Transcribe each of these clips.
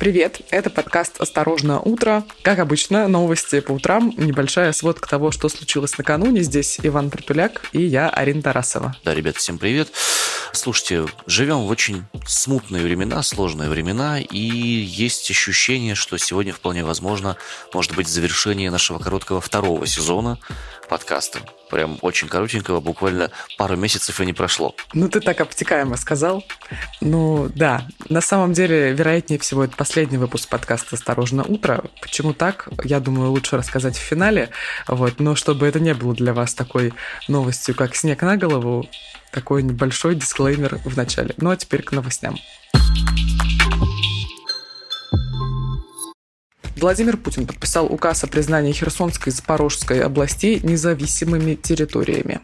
Привет, это подкаст «Осторожно, утро». Как обычно, новости по утрам, небольшая сводка того, что случилось накануне. Здесь Иван Притуляк и я, Арина Тарасова. Да, ребят, всем привет. Слушайте, живем в очень смутные времена, сложные времена, и есть ощущение, что сегодня вполне возможно, может быть, завершение нашего короткого второго сезона подкаста. Прям очень коротенького, буквально пару месяцев и не прошло. Ну, ты так обтекаемо сказал. Ну, да. На самом деле, вероятнее всего, это последний выпуск подкаста «Осторожно, утро». Почему так? Я думаю, лучше рассказать в финале. Вот. Но чтобы это не было для вас такой новостью, как снег на голову, такой небольшой дисклеймер в начале. Ну, а теперь к новостям. Владимир Путин подписал указ о признании Херсонской и Запорожской областей независимыми территориями.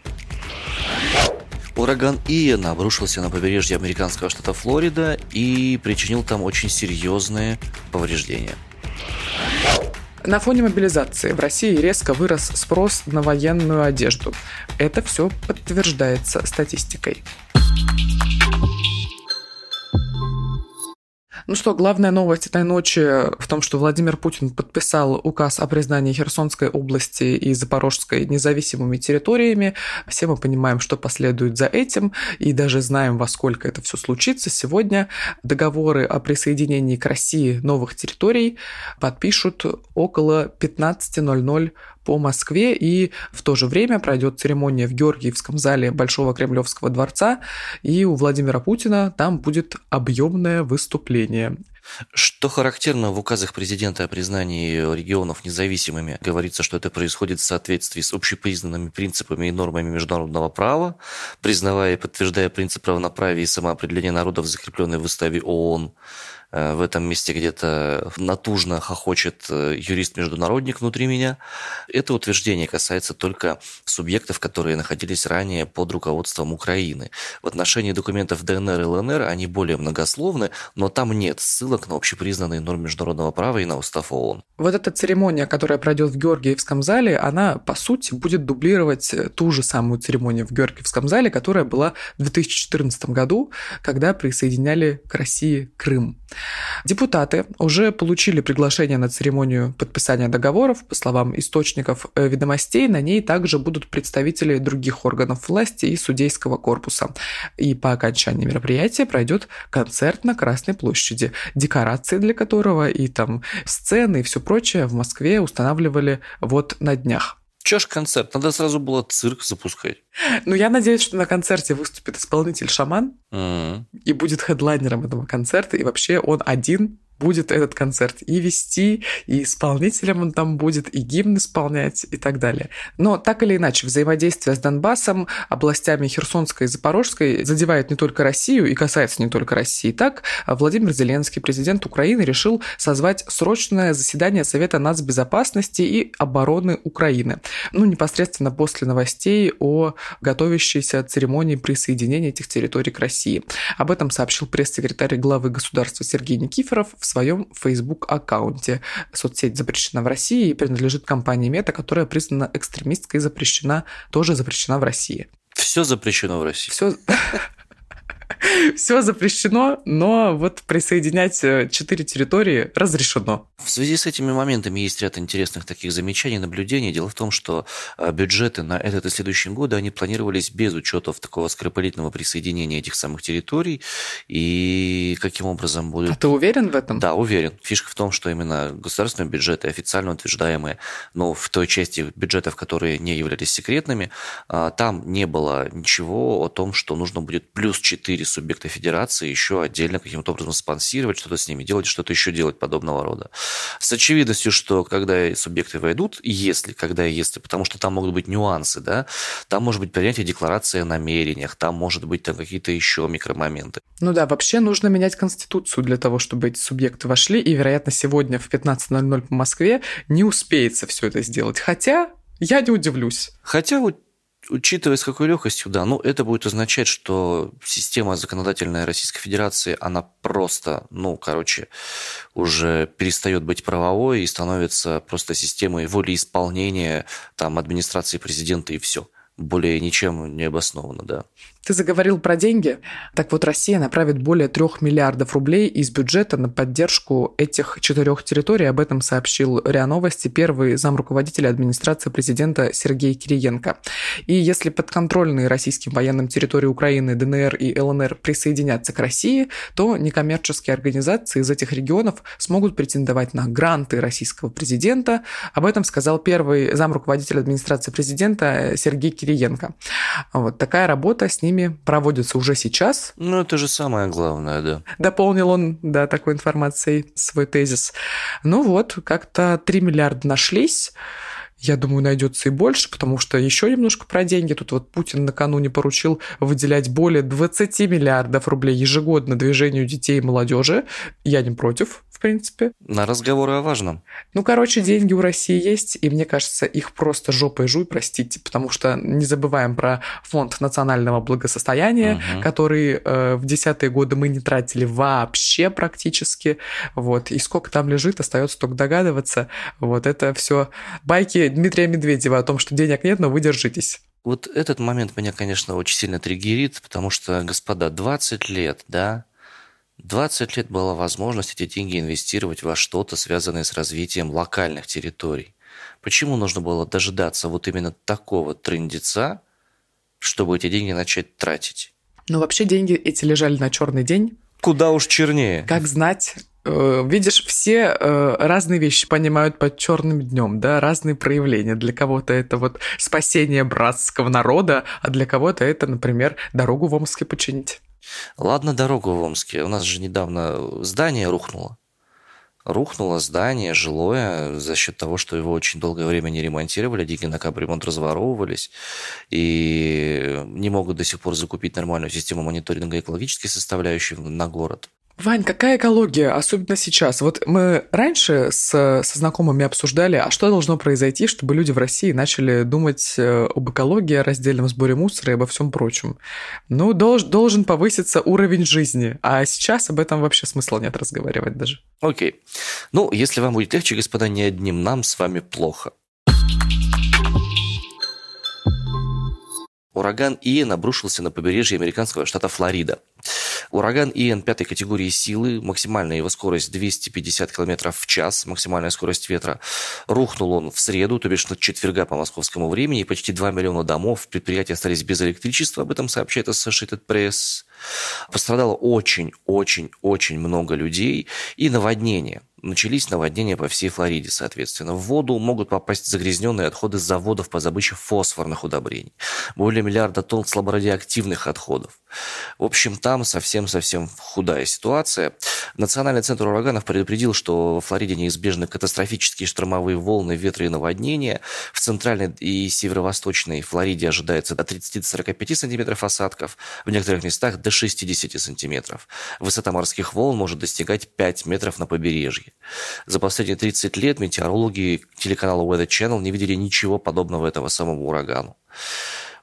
Ураган Иэн обрушился на побережье американского штата Флорида и причинил там очень серьезные повреждения. На фоне мобилизации в России резко вырос спрос на военную одежду. Это все подтверждается статистикой. Ну что, главная новость этой ночи в том, что Владимир Путин подписал указ о признании Херсонской области и Запорожской независимыми территориями. Все мы понимаем, что последует за этим, и даже знаем, во сколько это все случится. Сегодня договоры о присоединении к России новых территорий подпишут около 15.00 по Москве, и в то же время пройдет церемония в Георгиевском зале Большого Кремлевского дворца, и у Владимира Путина там будет объемное выступление. Что характерно в указах президента о признании регионов независимыми, говорится, что это происходит в соответствии с общепризнанными принципами и нормами международного права, признавая и подтверждая принцип равноправия и самоопределения народов, закрепленный в уставе ООН. Э, в этом месте где-то натужно хохочет э, юрист-международник внутри меня. Это утверждение касается только субъектов, которые находились ранее под руководством Украины. В отношении документов ДНР и ЛНР они более многословны, но там нет ссылок на общепризнанные нормы международного права и на устав ООН. Вот эта церемония, которая пройдет в Георгиевском зале, она, по сути, будет дублировать ту же самую церемонию в Георгиевском зале, которая была в 2014 году, когда присоединяли к России Крым. Депутаты уже получили приглашение на церемонию подписания договоров. По словам источников э, ведомостей, на ней также будут представители других органов власти и судейского корпуса. И по окончании мероприятия пройдет концерт на Красной площади, декорации для которого и там сцены и все прочее в Москве устанавливали вот на днях. Чё ж концерт? Надо сразу было цирк запускать. Ну, я надеюсь, что на концерте выступит исполнитель-шаман mm-hmm. и будет хедлайнером этого концерта, и вообще он один будет этот концерт и вести, и исполнителем он там будет, и гимн исполнять, и так далее. Но так или иначе, взаимодействие с Донбассом, областями Херсонской и Запорожской задевает не только Россию и касается не только России. Так, Владимир Зеленский, президент Украины, решил созвать срочное заседание Совета нацбезопасности и обороны Украины. Ну, непосредственно после новостей о готовящейся церемонии присоединения этих территорий к России. Об этом сообщил пресс-секретарь главы государства Сергей Никифоров в своем Facebook-аккаунте. Соцсеть запрещена в России и принадлежит компании Мета, которая признана экстремистской и запрещена, тоже запрещена в России. Все запрещено в России. Все. Все запрещено, но вот присоединять э, четыре территории разрешено. В связи с этими моментами есть ряд интересных таких замечаний, наблюдений. Дело в том, что э, бюджеты на этот и следующие годы, они планировались без учетов такого скоропалительного присоединения этих самых территорий. И каким образом будет... А ты уверен в этом? Да, уверен. Фишка в том, что именно государственные бюджеты, официально утверждаемые, но в той части бюджетов, которые не являлись секретными, э, там не было ничего о том, что нужно будет плюс 4 четыре субъекта федерации еще отдельно каким-то образом спонсировать, что-то с ними делать, что-то еще делать подобного рода. С очевидностью, что когда субъекты войдут, если, когда и если, потому что там могут быть нюансы, да, там может быть принятие декларации о намерениях, там может быть там какие-то еще микромоменты. Ну да, вообще нужно менять Конституцию для того, чтобы эти субъекты вошли, и, вероятно, сегодня в 15.00 по Москве не успеется все это сделать. Хотя я не удивлюсь. Хотя вот Учитывая, с какой легкостью, да, ну, это будет означать, что система законодательная Российской Федерации, она просто, ну, короче, уже перестает быть правовой и становится просто системой волеисполнения там администрации президента и все. более ничем не обосновано, да. Ты заговорил про деньги. Так вот, Россия направит более трех миллиардов рублей из бюджета на поддержку этих четырех территорий. Об этом сообщил РИА Новости первый замруководителя администрации президента Сергей Кириенко. И если подконтрольные российским военным территории Украины, ДНР и ЛНР присоединятся к России, то некоммерческие организации из этих регионов смогут претендовать на гранты российского президента. Об этом сказал первый замруководитель администрации президента Сергей Кириенко. Вот такая работа с ними ними проводятся уже сейчас. Ну, это же самое главное, да. Дополнил он, да, такой информацией свой тезис. Ну вот, как-то 3 миллиарда нашлись. Я думаю, найдется и больше, потому что еще немножко про деньги. Тут вот Путин накануне поручил выделять более 20 миллиардов рублей ежегодно движению детей и молодежи. Я не против, принципе. На разговоры о важном. Ну, короче, деньги у России есть, и мне кажется, их просто жопой жуй, простите, потому что не забываем про фонд национального благосостояния, угу. который э, в десятые годы мы не тратили вообще практически, вот, и сколько там лежит, остается только догадываться, вот, это все байки Дмитрия Медведева о том, что денег нет, но вы держитесь. Вот этот момент меня, конечно, очень сильно триггерит, потому что, господа, 20 лет, да, 20 лет была возможность эти деньги инвестировать во что-то, связанное с развитием локальных территорий. Почему нужно было дожидаться вот именно такого трендеца, чтобы эти деньги начать тратить? Ну, вообще деньги эти лежали на черный день. Куда уж чернее. Как знать, э, видишь, все э, разные вещи понимают под черным днем, да, разные проявления. Для кого-то это вот спасение братского народа, а для кого-то это, например, дорогу в Омске починить. Ладно, дорогу в Омске. У нас же недавно здание рухнуло. Рухнуло здание жилое за счет того, что его очень долгое время не ремонтировали, деньги на капремонт разворовывались, и не могут до сих пор закупить нормальную систему мониторинга экологической составляющей на город. Вань, какая экология, особенно сейчас? Вот мы раньше с, со знакомыми обсуждали, а что должно произойти, чтобы люди в России начали думать э, об экологии, о раздельном сборе мусора и обо всем прочем. Ну, долж, должен повыситься уровень жизни, а сейчас об этом вообще смысла нет разговаривать даже. Окей. Ну, если вам будет легче, господа, не одним нам с вами плохо. Ураган Иэн обрушился на побережье американского штата Флорида. Ураган Иэн пятой категории силы, максимальная его скорость 250 км в час, максимальная скорость ветра. Рухнул он в среду, то бишь на четверга по московскому времени, почти 2 миллиона домов, предприятия остались без электричества, об этом сообщает Associated Press. Пострадало очень-очень-очень много людей и наводнение начались наводнения по всей Флориде, соответственно. В воду могут попасть загрязненные отходы с заводов по добыче фосфорных удобрений. Более миллиарда тонн слаборадиоактивных отходов. В общем, там совсем-совсем худая ситуация. Национальный центр ураганов предупредил, что во Флориде неизбежны катастрофические штормовые волны, ветры и наводнения. В центральной и северо-восточной Флориде ожидается от 30 до 45 сантиметров осадков, в некоторых местах до 60 сантиметров. Высота морских волн может достигать 5 метров на побережье. За последние 30 лет метеорологи телеканала Weather Channel не видели ничего подобного этого самому урагану.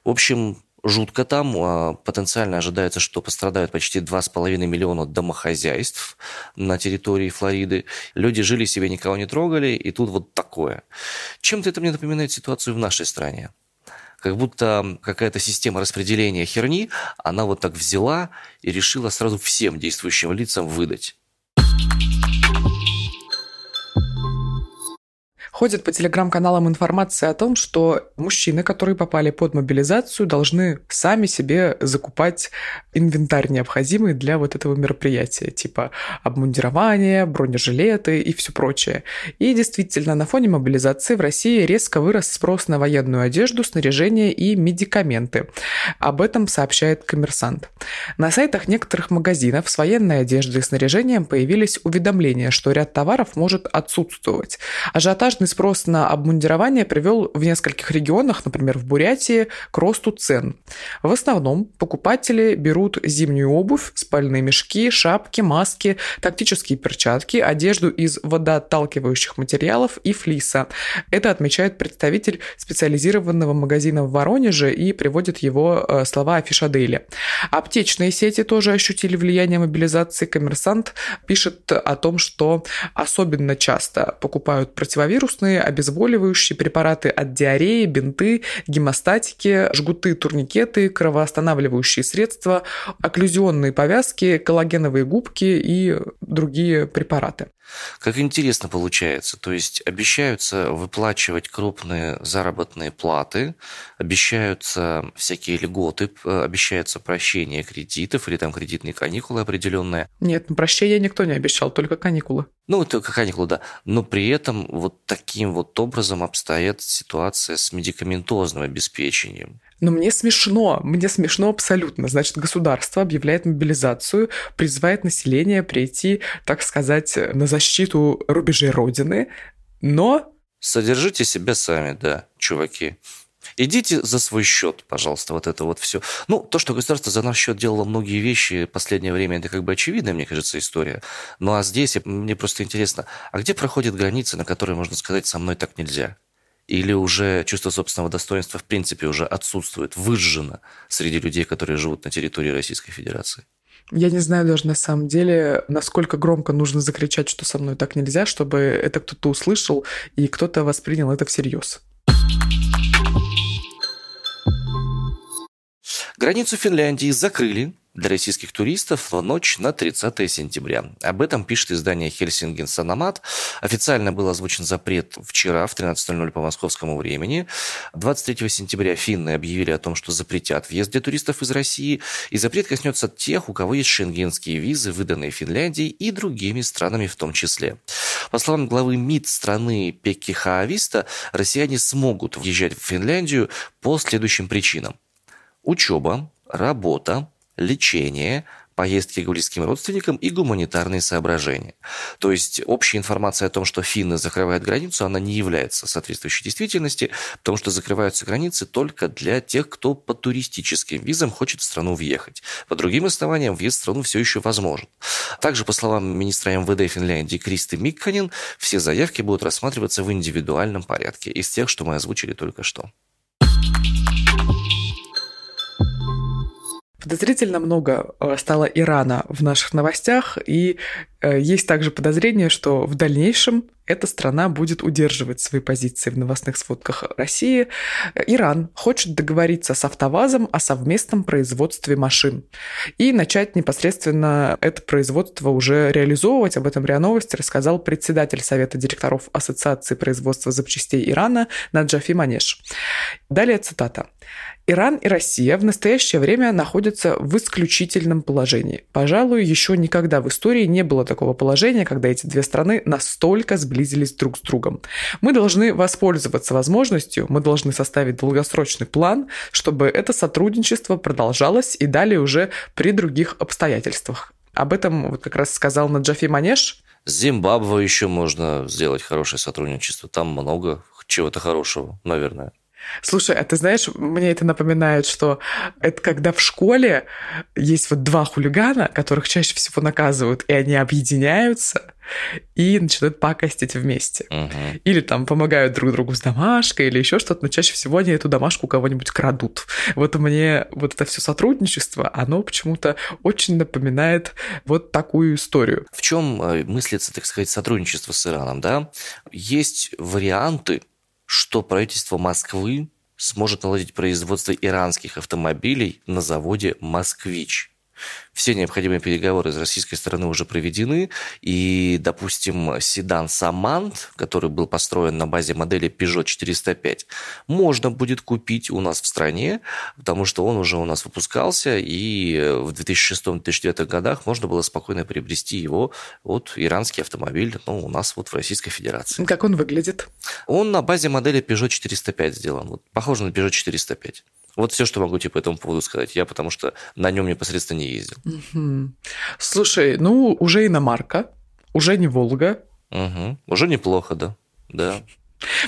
В общем, жутко там. А, потенциально ожидается, что пострадают почти 2,5 миллиона домохозяйств на территории Флориды. Люди жили себе, никого не трогали, и тут вот такое. Чем-то это мне напоминает ситуацию в нашей стране. Как будто какая-то система распределения херни, она вот так взяла и решила сразу всем действующим лицам выдать. Ходит по телеграм-каналам информация о том, что мужчины, которые попали под мобилизацию, должны сами себе закупать инвентарь необходимый для вот этого мероприятия, типа обмундирование, бронежилеты и все прочее. И действительно, на фоне мобилизации в России резко вырос спрос на военную одежду, снаряжение и медикаменты. Об этом сообщает коммерсант. На сайтах некоторых магазинов с военной одеждой и снаряжением появились уведомления, что ряд товаров может отсутствовать. Ажиотажный Повышенный спрос на обмундирование привел в нескольких регионах, например, в Бурятии, к росту цен. В основном покупатели берут зимнюю обувь, спальные мешки, шапки, маски, тактические перчатки, одежду из водоотталкивающих материалов и флиса. Это отмечает представитель специализированного магазина в Воронеже и приводит его э, слова о Фишаделе. Аптечные сети тоже ощутили влияние мобилизации. Коммерсант пишет о том, что особенно часто покупают противовирус антивирусные, обезболивающие препараты от диареи, бинты, гемостатики, жгуты, турникеты, кровоостанавливающие средства, окклюзионные повязки, коллагеновые губки и другие препараты. Как интересно получается. То есть обещаются выплачивать крупные заработные платы, обещаются всякие льготы, обещаются прощение кредитов или там кредитные каникулы определенные. Нет, ну прощения никто не обещал, только каникулы. Ну, только каникулы, да. Но при этом вот таким вот образом обстоит ситуация с медикаментозным обеспечением. Но мне смешно, мне смешно абсолютно. Значит, государство объявляет мобилизацию, призывает население прийти, так сказать, на защиту рубежей Родины, но... Содержите себя сами, да, чуваки. Идите за свой счет, пожалуйста, вот это вот все. Ну, то, что государство за наш счет делало многие вещи в последнее время, это как бы очевидная, мне кажется, история. Ну, а здесь мне просто интересно, а где проходит граница, на которой можно сказать, со мной так нельзя? Или уже чувство собственного достоинства в принципе уже отсутствует, выжжено среди людей, которые живут на территории Российской Федерации? Я не знаю даже на самом деле, насколько громко нужно закричать, что со мной так нельзя, чтобы это кто-то услышал и кто-то воспринял это всерьез. Границу Финляндии закрыли для российских туристов в ночь на 30 сентября. Об этом пишет издание «Хельсинген Санамат». Официально был озвучен запрет вчера в 13.00 по московскому времени. 23 сентября финны объявили о том, что запретят въезд для туристов из России. И запрет коснется тех, у кого есть шенгенские визы, выданные Финляндией и другими странами в том числе. По словам главы МИД страны Пекки Хаависта, россияне смогут въезжать в Финляндию по следующим причинам. Учеба, работа, лечение, поездки к близким родственникам и гуманитарные соображения. То есть общая информация о том, что финны закрывают границу, она не является соответствующей действительности, потому что закрываются границы только для тех, кто по туристическим визам хочет в страну въехать. По другим основаниям въезд в страну все еще возможен. Также, по словам министра МВД Финляндии Кристи Микканин, все заявки будут рассматриваться в индивидуальном порядке из тех, что мы озвучили только что. Подозрительно много э, стало Ирана в наших новостях, и э, есть также подозрение, что в дальнейшем эта страна будет удерживать свои позиции в новостных сводках России. Иран хочет договориться с АвтоВАЗом о совместном производстве машин и начать непосредственно это производство уже реализовывать. Об этом РИА Новости рассказал председатель Совета директоров Ассоциации производства запчастей Ирана Наджафи Манеш. Далее цитата. Иран и Россия в настоящее время находятся в исключительном положении. Пожалуй, еще никогда в истории не было такого положения, когда эти две страны настолько сблизились друг с другом. Мы должны воспользоваться возможностью, мы должны составить долгосрочный план, чтобы это сотрудничество продолжалось и далее уже при других обстоятельствах. Об этом вот как раз сказал Наджафи Манеш. С Зимбабве еще можно сделать хорошее сотрудничество. Там много чего-то хорошего, наверное. Слушай, а ты знаешь, мне это напоминает, что это когда в школе есть вот два хулигана, которых чаще всего наказывают, и они объединяются и начинают пакостить вместе. Угу. Или там помогают друг другу с домашкой, или еще что-то, но чаще всего они эту домашку у кого-нибудь крадут. Вот мне вот это все сотрудничество, оно почему-то очень напоминает вот такую историю. В чем э, мыслится, так сказать, сотрудничество с Ираном, да? Есть варианты, что правительство Москвы сможет наладить производство иранских автомобилей на заводе «Москвич». Все необходимые переговоры с российской стороны уже проведены, и, допустим, седан «Самант», который был построен на базе модели Peugeot 405, можно будет купить у нас в стране, потому что он уже у нас выпускался, и в 2006-2009 годах можно было спокойно приобрести его вот иранский автомобиль ну, у нас вот в Российской Федерации. Как он выглядит? Он на базе модели Peugeot 405 сделан, вот, похож на Peugeot 405. Вот все, что могу тебе по этому поводу сказать. Я потому что на нем непосредственно не ездил. Угу. Слушай, ну уже иномарка, уже не Волга. Угу. Уже неплохо, да. Да.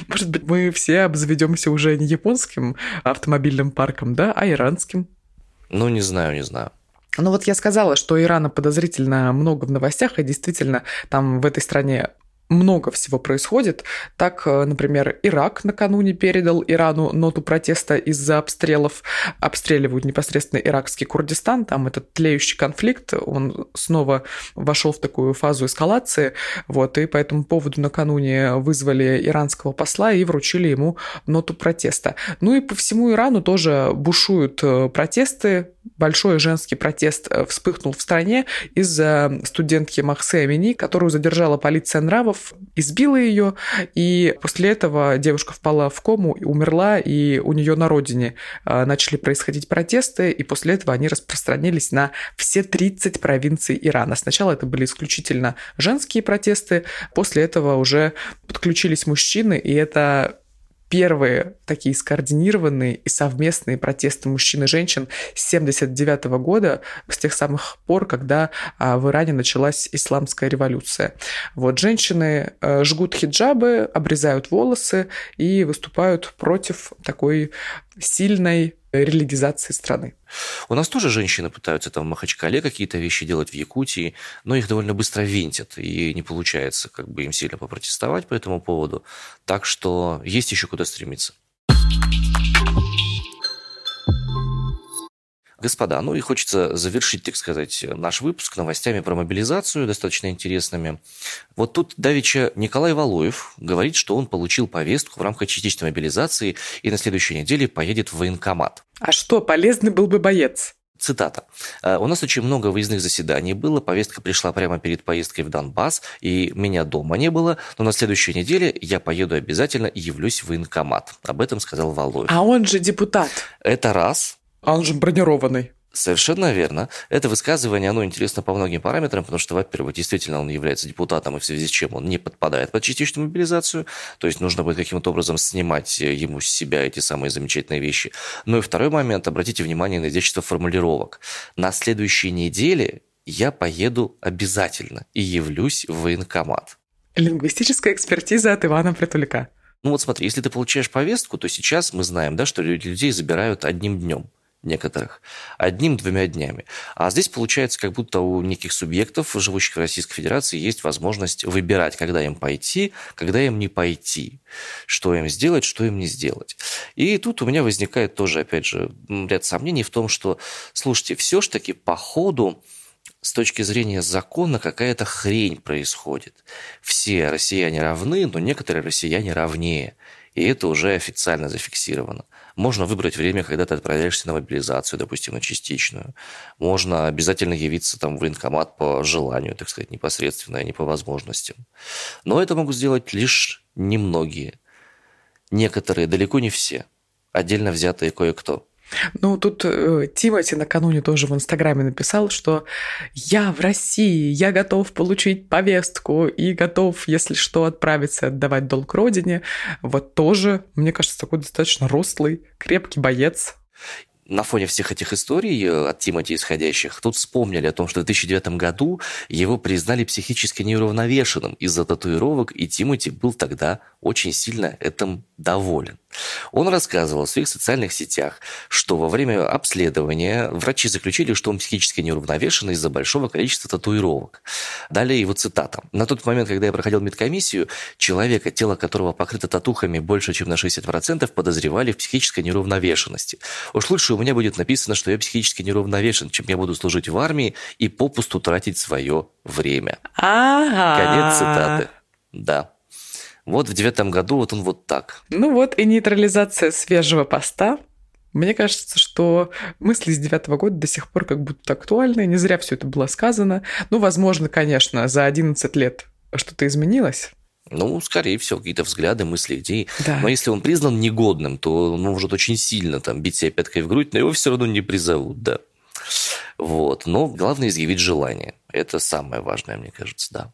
Может быть, мы все обзаведемся уже не японским автомобильным парком, да, а иранским. Ну, не знаю, не знаю. Ну вот я сказала, что Ирана подозрительно много в новостях, и действительно там в этой стране много всего происходит. Так, э, например, Ирак накануне передал Ирану ноту протеста из-за обстрелов. Обстреливают непосредственно иракский Курдистан. Там этот тлеющий конфликт, он снова вошел в такую фазу эскалации. Вот, и по этому поводу накануне вызвали иранского посла и вручили ему ноту протеста. Ну и по всему Ирану тоже бушуют э, протесты. Большой женский протест э, вспыхнул в стране из-за студентки Махсе Амини, которую задержала полиция нравов избила ее, и после этого девушка впала в кому, умерла, и у нее на родине а, начали происходить протесты, и после этого они распространились на все 30 провинций Ирана. Сначала это были исключительно женские протесты, после этого уже подключились мужчины, и это первые такие скоординированные и совместные протесты мужчин и женщин с 79 года, с тех самых пор, когда а, в Иране началась исламская революция. Вот женщины э, жгут хиджабы, обрезают волосы и выступают против такой сильной религизации страны. У нас тоже женщины пытаются там в Махачкале какие-то вещи делать в Якутии, но их довольно быстро винтят, и не получается как бы им сильно попротестовать по этому поводу. Так что есть еще куда стремиться. Господа, ну и хочется завершить, так сказать, наш выпуск новостями про мобилизацию, достаточно интересными. Вот тут Давича Николай Валуев говорит, что он получил повестку в рамках частичной мобилизации и на следующей неделе поедет в военкомат. А что, полезный был бы боец? Цитата. «Э, «У нас очень много выездных заседаний было, повестка пришла прямо перед поездкой в Донбасс, и меня дома не было, но на следующей неделе я поеду обязательно и явлюсь в военкомат». Об этом сказал Валуев. А он же депутат. Это раз. А он же бронированный. Совершенно верно. Это высказывание, оно интересно по многим параметрам, потому что, во-первых, действительно он является депутатом, и в связи с чем он не подпадает под частичную мобилизацию, то есть нужно будет каким-то образом снимать ему с себя эти самые замечательные вещи. Ну и второй момент, обратите внимание на изящество формулировок. На следующей неделе я поеду обязательно и явлюсь в военкомат. Лингвистическая экспертиза от Ивана Притуляка. Ну вот смотри, если ты получаешь повестку, то сейчас мы знаем, да, что людей забирают одним днем некоторых, одним-двумя днями. А здесь получается, как будто у неких субъектов, живущих в Российской Федерации, есть возможность выбирать, когда им пойти, когда им не пойти, что им сделать, что им не сделать. И тут у меня возникает тоже, опять же, ряд сомнений в том, что, слушайте, все ж таки по ходу с точки зрения закона какая-то хрень происходит. Все россияне равны, но некоторые россияне равнее. И это уже официально зафиксировано. Можно выбрать время, когда ты отправляешься на мобилизацию, допустим, на частичную. Можно обязательно явиться там в военкомат по желанию, так сказать, непосредственно, а не по возможностям. Но это могут сделать лишь немногие. Некоторые, далеко не все. Отдельно взятые кое-кто. Ну, тут э, Тимати накануне тоже в Инстаграме написал, что я в России, я готов получить повестку и готов, если что, отправиться отдавать долг родине. Вот тоже, мне кажется, такой достаточно рослый, крепкий боец на фоне всех этих историй э, от Тимати исходящих, тут вспомнили о том, что в 2009 году его признали психически неуравновешенным из-за татуировок, и Тимати был тогда очень сильно этим доволен. Он рассказывал в своих социальных сетях, что во время обследования врачи заключили, что он психически неуравновешен из-за большого количества татуировок. Далее его цитата. «На тот момент, когда я проходил медкомиссию, человека, тело которого покрыто татухами больше, чем на 60%, подозревали в психической неуравновешенности. Уж лучше у меня будет написано, что я психически неуравновешен, чем я буду служить в армии и попусту тратить свое время». Ага. Конец цитаты. Да. Вот в девятом году вот он вот так. Ну вот и нейтрализация свежего поста. Мне кажется, что мысли с девятого года до сих пор как будто актуальны. Не зря все это было сказано. Ну, возможно, конечно, за 11 лет что-то изменилось. Ну, скорее всего, какие-то взгляды, мысли, идеи. Да. Но если он признан негодным, то он может очень сильно там бить себя пяткой в грудь, но его все равно не призовут, да. Вот. Но главное изъявить желание. Это самое важное, мне кажется, да.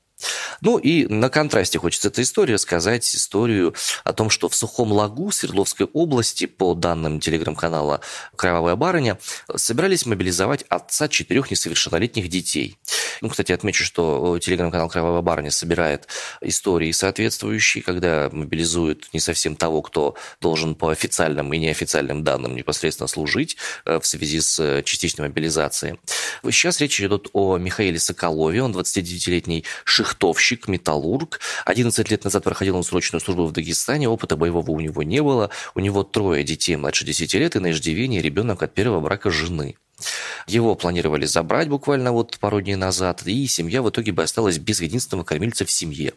Ну и на контрасте хочется этой истории рассказать историю о том, что в Сухом Лагу Свердловской области, по данным телеграм-канала «Кровавая барыня», собирались мобилизовать отца четырех несовершеннолетних детей. Ну, кстати, отмечу, что телеграм-канал «Кровавая барыня» собирает истории соответствующие, когда мобилизуют не совсем того, кто должен по официальным и неофициальным данным непосредственно служить э, в связи с частичной мобилизацией. Сейчас речь идет о Михаиле Соколове, он 29-летний ших фехтовщик, металлург. 11 лет назад проходил он срочную службу в Дагестане, опыта боевого у него не было. У него трое детей младше 10 лет и на иждивении ребенок от первого брака жены. Его планировали забрать буквально вот пару дней назад, и семья в итоге бы осталась без единственного кормильца в семье.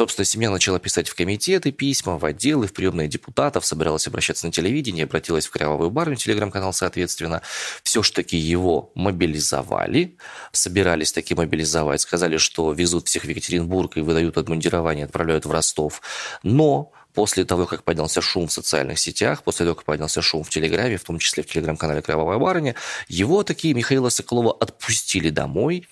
Собственно, семья начала писать в комитеты письма, в отделы, в приемные депутатов, собиралась обращаться на телевидение, обратилась в «Кровавую барню», телеграм-канал, соответственно. Все ж таки его мобилизовали, собирались таки мобилизовать, сказали, что везут всех в Екатеринбург и выдают обмундирование, отправляют в Ростов. Но после того, как поднялся шум в социальных сетях, после того, как поднялся шум в Телеграме, в том числе в Телеграм-канале «Кровавая барыня», его такие Михаила Соколова отпустили домой.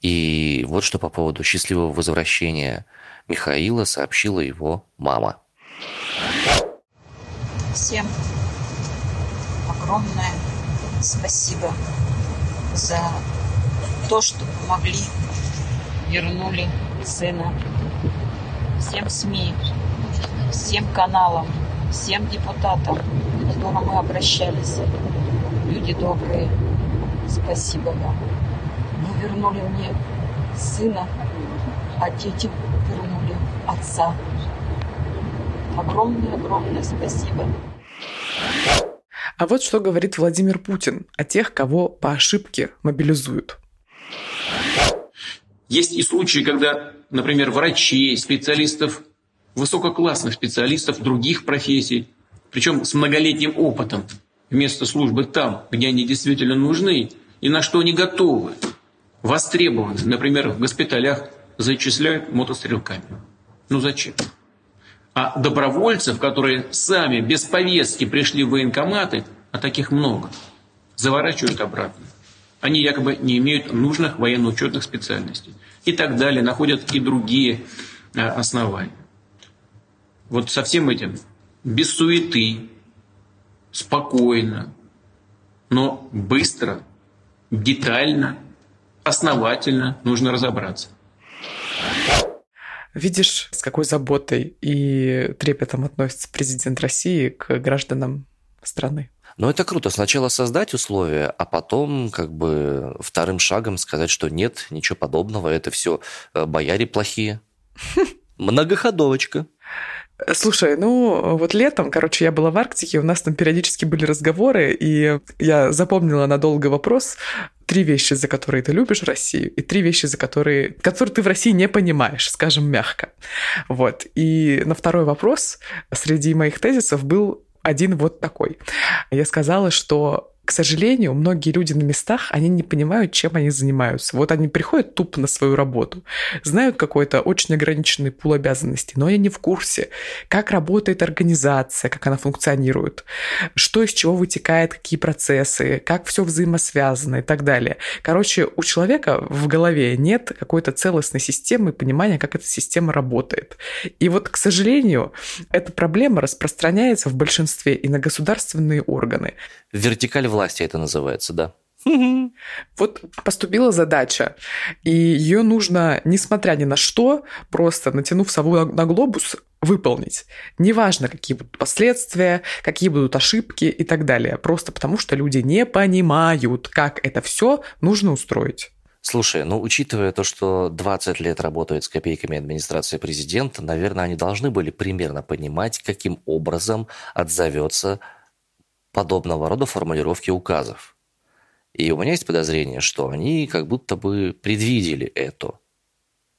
И вот что по поводу счастливого возвращения Михаила сообщила его мама. Всем огромное спасибо за то, что помогли, вернули сына. Всем СМИ, всем каналам, всем депутатам, к которым мы обращались. Люди добрые, спасибо вам. Вы вернули мне сына, а вернули отца. Огромное-огромное спасибо. А вот что говорит Владимир Путин о тех, кого по ошибке мобилизуют. Есть и случаи, когда, например, врачей, специалистов высококлассных специалистов других профессий, причем с многолетним опытом, вместо службы там, где они действительно нужны и на что они готовы, востребованы. Например, в госпиталях зачисляют мотострелками. Ну зачем? А добровольцев, которые сами без повестки пришли в военкоматы, а таких много, заворачивают обратно. Они якобы не имеют нужных военно-учетных специальностей. И так далее. Находят и другие а, основания вот со всем этим, без суеты, спокойно, но быстро, детально, основательно нужно разобраться. Видишь, с какой заботой и трепетом относится президент России к гражданам страны. Но это круто. Сначала создать условия, а потом как бы вторым шагом сказать, что нет, ничего подобного, это все э, бояре плохие. Многоходовочка. Слушай, ну вот летом, короче, я была в Арктике, у нас там периодически были разговоры, и я запомнила надолго вопрос, три вещи, за которые ты любишь Россию, и три вещи, за которые, которые ты в России не понимаешь, скажем мягко. Вот. И на второй вопрос среди моих тезисов был один вот такой. Я сказала, что к сожалению, многие люди на местах, они не понимают, чем они занимаются. Вот они приходят тупо на свою работу, знают какой-то очень ограниченный пул обязанностей, но они не в курсе, как работает организация, как она функционирует, что из чего вытекает, какие процессы, как все взаимосвязано и так далее. Короче, у человека в голове нет какой-то целостной системы понимания, как эта система работает. И вот, к сожалению, эта проблема распространяется в большинстве и на государственные органы. Вертикаль власти это называется, да. Вот поступила задача, и ее нужно, несмотря ни на что, просто натянув сову на глобус, выполнить. Неважно, какие будут последствия, какие будут ошибки и так далее. Просто потому, что люди не понимают, как это все нужно устроить. Слушай, ну, учитывая то, что 20 лет работает с копейками администрации президента, наверное, они должны были примерно понимать, каким образом отзовется подобного рода формулировки указов. И у меня есть подозрение, что они как будто бы предвидели это,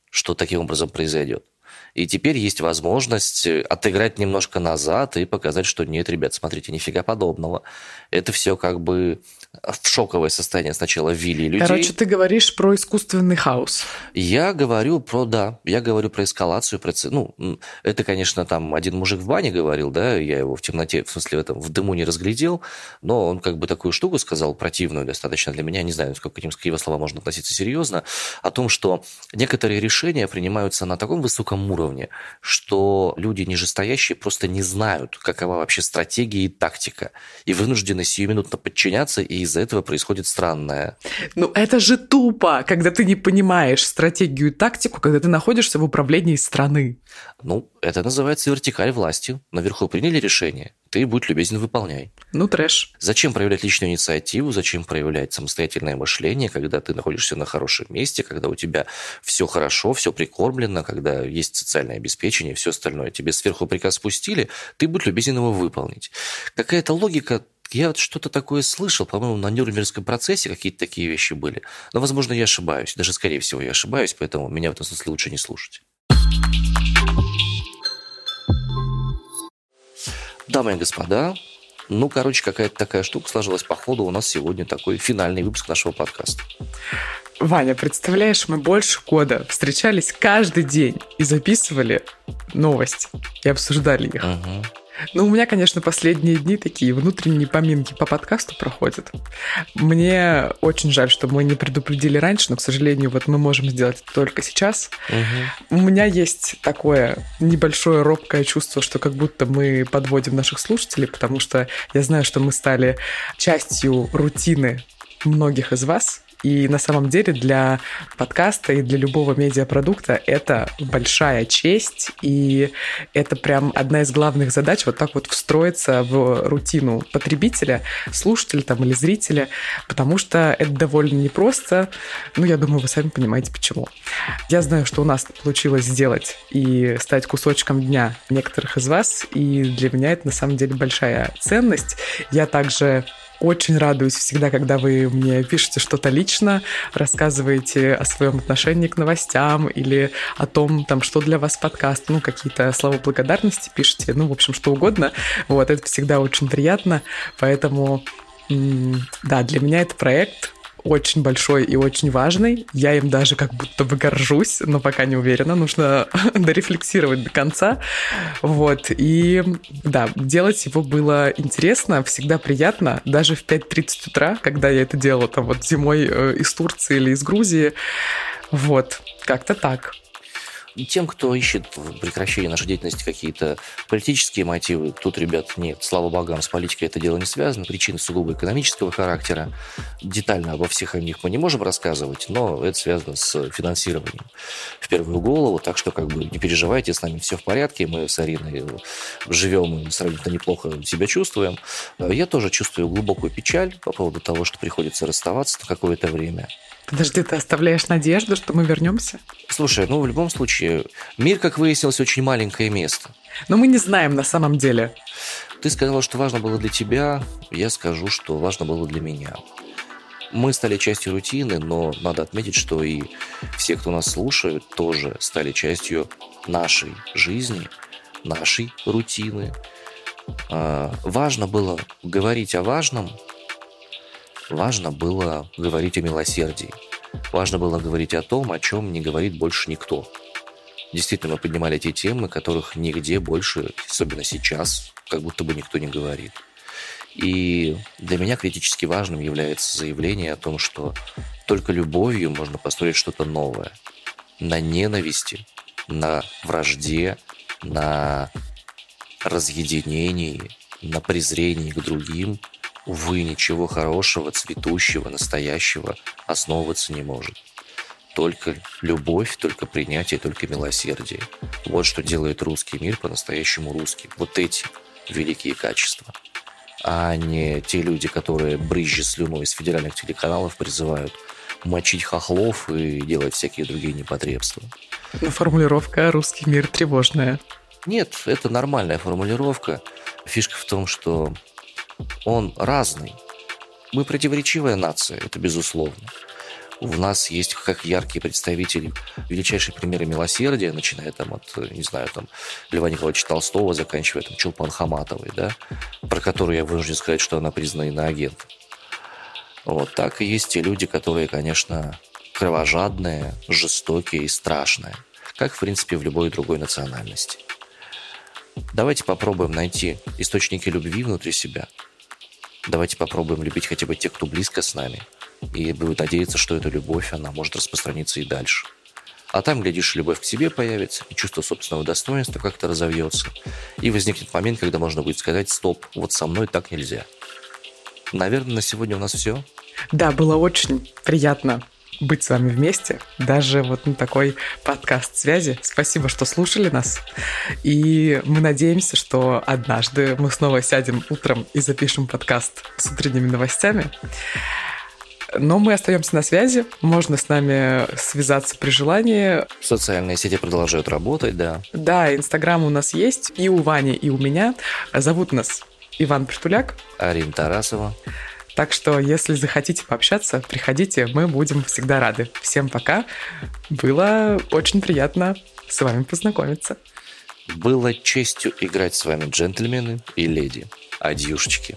что таким образом произойдет. И теперь есть возможность отыграть немножко назад и показать, что нет, ребят, смотрите, нифига подобного. Это все как бы в шоковое состояние сначала ввели людей. Короче, ты говоришь про искусственный хаос. Я говорю про, да, я говорю про эскалацию, про, ну, это, конечно, там один мужик в бане говорил, да, я его в темноте, в смысле, в, этом, в дыму не разглядел, но он как бы такую штуку сказал, противную достаточно для меня, не знаю, сколько к этим его слова можно относиться серьезно, о том, что некоторые решения принимаются на таком высоком уровне, что люди нижестоящие просто не знают, какова вообще стратегия и тактика, и вынуждены сиюминутно подчиняться и из-за этого происходит странное. Ну, это же тупо, когда ты не понимаешь стратегию и тактику, когда ты находишься в управлении страны. Ну, это называется вертикаль власти. Наверху приняли решение, ты будь любезен, выполняй. Ну, трэш. Зачем проявлять личную инициативу, зачем проявлять самостоятельное мышление, когда ты находишься на хорошем месте, когда у тебя все хорошо, все прикормлено, когда есть социальное обеспечение и все остальное. Тебе сверху приказ спустили, ты будь любезен его выполнить. Какая-то логика я вот что-то такое слышал, по-моему, на Нюрнбергском процессе какие-то такие вещи были. Но, возможно, я ошибаюсь. Даже, скорее всего, я ошибаюсь, поэтому меня в этом смысле лучше не слушать. Дамы и господа, ну, короче, какая-то такая штука сложилась по ходу. У нас сегодня такой финальный выпуск нашего подкаста. Ваня, представляешь, мы больше года встречались каждый день и записывали новости и обсуждали их. Угу. Ну, у меня, конечно, последние дни такие внутренние поминки по подкасту проходят. Мне очень жаль, что мы не предупредили раньше, но, к сожалению, вот мы можем сделать это только сейчас. Угу. У меня есть такое небольшое робкое чувство, что как будто мы подводим наших слушателей, потому что я знаю, что мы стали частью рутины многих из вас, и на самом деле для подкаста и для любого медиапродукта это большая честь, и это прям одна из главных задач вот так вот встроиться в рутину потребителя, слушателя там или зрителя, потому что это довольно непросто. Ну, я думаю, вы сами понимаете, почему. Я знаю, что у нас получилось сделать и стать кусочком дня некоторых из вас, и для меня это на самом деле большая ценность. Я также очень радуюсь всегда, когда вы мне пишете что-то лично, рассказываете о своем отношении к новостям или о том, там, что для вас подкаст, ну, какие-то слова благодарности пишете, ну, в общем, что угодно. Вот, это всегда очень приятно, поэтому да, для меня это проект очень большой и очень важный. Я им даже как будто бы горжусь, но пока не уверена. Нужно дорефлексировать до конца. Вот. И да, делать его было интересно, всегда приятно. Даже в 5.30 утра, когда я это делала там вот зимой э, из Турции или из Грузии. Вот. Как-то так тем, кто ищет в прекращении нашей деятельности какие-то политические мотивы, тут, ребят, нет, слава богам, с политикой это дело не связано, причины сугубо экономического характера. Детально обо всех о них мы не можем рассказывать, но это связано с финансированием в первую голову, так что как бы не переживайте, с нами все в порядке, мы с Ариной живем и сравнительно неплохо себя чувствуем. Я тоже чувствую глубокую печаль по поводу того, что приходится расставаться на какое-то время. Подожди, ты оставляешь надежду, что мы вернемся? Слушай, ну в любом случае, мир, как выяснилось, очень маленькое место. Но мы не знаем на самом деле. Ты сказала, что важно было для тебя, я скажу, что важно было для меня. Мы стали частью рутины, но надо отметить, что и все, кто нас слушает, тоже стали частью нашей жизни, нашей рутины. А, важно было говорить о важном, Важно было говорить о милосердии. Важно было говорить о том, о чем не говорит больше никто. Действительно, мы поднимали те темы, которых нигде больше, особенно сейчас, как будто бы никто не говорит. И для меня критически важным является заявление о том, что только любовью можно построить что-то новое. На ненависти, на вражде, на разъединении, на презрении к другим – увы, ничего хорошего, цветущего, настоящего основываться не может. Только любовь, только принятие, только милосердие. Вот что делает русский мир по-настоящему русским. Вот эти великие качества. А не те люди, которые брызжи слюной из федеральных телеканалов призывают мочить хохлов и делать всякие другие непотребства. Но формулировка «русский мир» тревожная. Нет, это нормальная формулировка. Фишка в том, что он разный. Мы противоречивая нация, это безусловно. У нас есть как яркие представители, величайшие примеры милосердия, начиная там от, не знаю, там, Льва Николаевича Толстого, заканчивая там Чулпан Хаматовой, да, про которую я вынужден сказать, что она признана иноагентом. Вот так и есть те люди, которые, конечно, кровожадные, жестокие и страшные, как, в принципе, в любой другой национальности. Давайте попробуем найти источники любви внутри себя – Давайте попробуем любить хотя бы тех, кто близко с нами. И будет надеяться, что эта любовь, она может распространиться и дальше. А там, глядишь, любовь к себе появится, и чувство собственного достоинства как-то разовьется. И возникнет момент, когда можно будет сказать «стоп, вот со мной так нельзя». Наверное, на сегодня у нас все. Да, было очень приятно быть с вами вместе, даже вот на такой подкаст связи. Спасибо, что слушали нас. И мы надеемся, что однажды мы снова сядем утром и запишем подкаст с утренними новостями. Но мы остаемся на связи. Можно с нами связаться при желании. Социальные сети продолжают работать, да. Да, Инстаграм у нас есть и у Вани, и у меня. Зовут нас Иван Притуляк. Арина Тарасова. Так что, если захотите пообщаться, приходите, мы будем всегда рады. Всем пока. Было очень приятно с вами познакомиться. Было честью играть с вами джентльмены и леди. Адьюшечки.